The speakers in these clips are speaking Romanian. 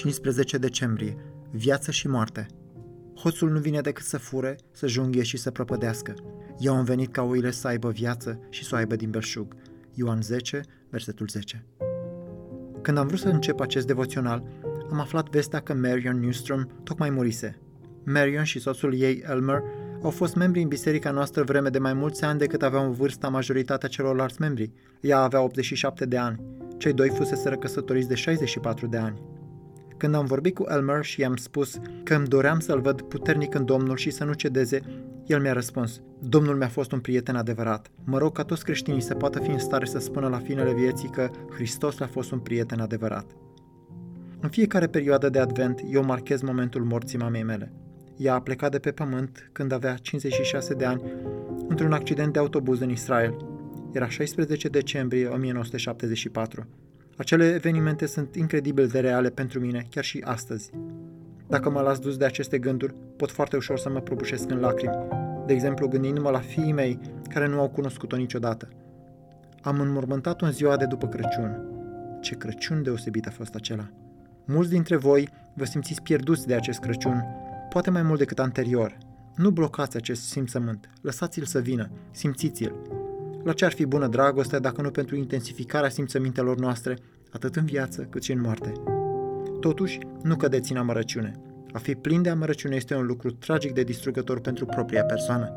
15 decembrie. Viață și moarte. Hoțul nu vine decât să fure, să junghie și să prăpădească. Eu am venit ca oile să aibă viață și să o aibă din belșug. Ioan 10, versetul 10. Când am vrut să încep acest devoțional, am aflat vestea că Marion Newstrom tocmai murise. Marion și soțul ei, Elmer, au fost membri în biserica noastră vreme de mai mulți ani decât aveau vârsta majoritatea celorlalți membri. Ea avea 87 de ani. Cei doi fusese căsătoriți de 64 de ani. Când am vorbit cu Elmer și i-am spus că îmi doream să-l văd puternic în Domnul și să nu cedeze, el mi-a răspuns, Domnul mi-a fost un prieten adevărat. Mă rog ca toți creștinii să poată fi în stare să spună la finele vieții că Hristos le-a fost un prieten adevărat. În fiecare perioadă de advent, eu marchez momentul morții mamei mele. Ea a plecat de pe pământ când avea 56 de ani într-un accident de autobuz în Israel. Era 16 decembrie 1974. Acele evenimente sunt incredibil de reale pentru mine, chiar și astăzi. Dacă mă las dus de aceste gânduri, pot foarte ușor să mă prăbușesc în lacrimi, de exemplu gândindu-mă la fiii mei care nu au cunoscut-o niciodată. Am înmormântat-o în ziua de după Crăciun. Ce Crăciun deosebit a fost acela! Mulți dintre voi vă simțiți pierduți de acest Crăciun, poate mai mult decât anterior. Nu blocați acest simțământ, lăsați-l să vină, simțiți-l. La ce ar fi bună dragoste dacă nu pentru intensificarea simțămintelor noastre, atât în viață cât și în moarte? Totuși, nu cădeți în amărăciune. A fi plin de amărăciune este un lucru tragic de distrugător pentru propria persoană.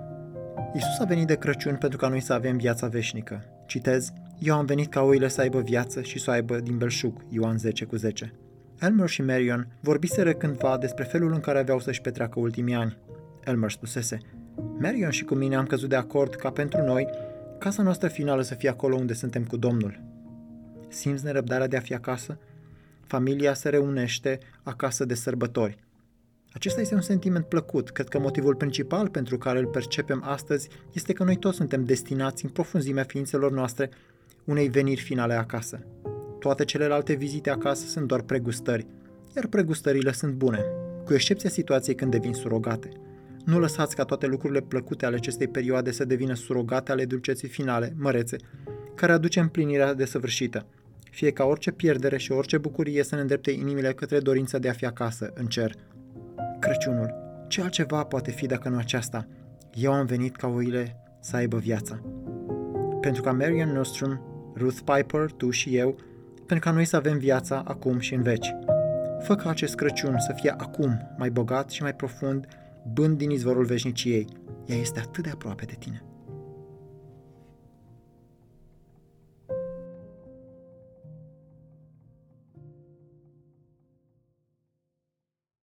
Isus a venit de Crăciun pentru ca noi să avem viața veșnică. Citez, Eu am venit ca oile să aibă viață și să o aibă din belșug, Ioan 10 cu 10. Elmer și Marion vorbiseră cândva despre felul în care aveau să-și petreacă ultimii ani. Elmer spusese, Marion și cu mine am căzut de acord ca pentru noi casa noastră finală să fie acolo unde suntem cu Domnul. Simți nerăbdarea de a fi acasă? Familia se reunește acasă de sărbători. Acesta este un sentiment plăcut. Cred că motivul principal pentru care îl percepem astăzi este că noi toți suntem destinați în profunzimea ființelor noastre unei veniri finale acasă. Toate celelalte vizite acasă sunt doar pregustări, iar pregustările sunt bune, cu excepția situației când devin surogate. Nu lăsați ca toate lucrurile plăcute ale acestei perioade să devină surogate ale dulceții finale, mărețe, care aduce împlinirea desăvârșită. Fie ca orice pierdere și orice bucurie să ne îndrepte inimile către dorința de a fi acasă, în cer. Crăciunul. Ce altceva poate fi dacă nu aceasta? Eu am venit ca oile să aibă viața. Pentru ca Marian Nostrum, Ruth Piper, tu și eu, pentru ca noi să avem viața acum și în veci. Fă ca acest Crăciun să fie acum mai bogat și mai profund, bând din izvorul veșniciei. Ea este atât de aproape de tine.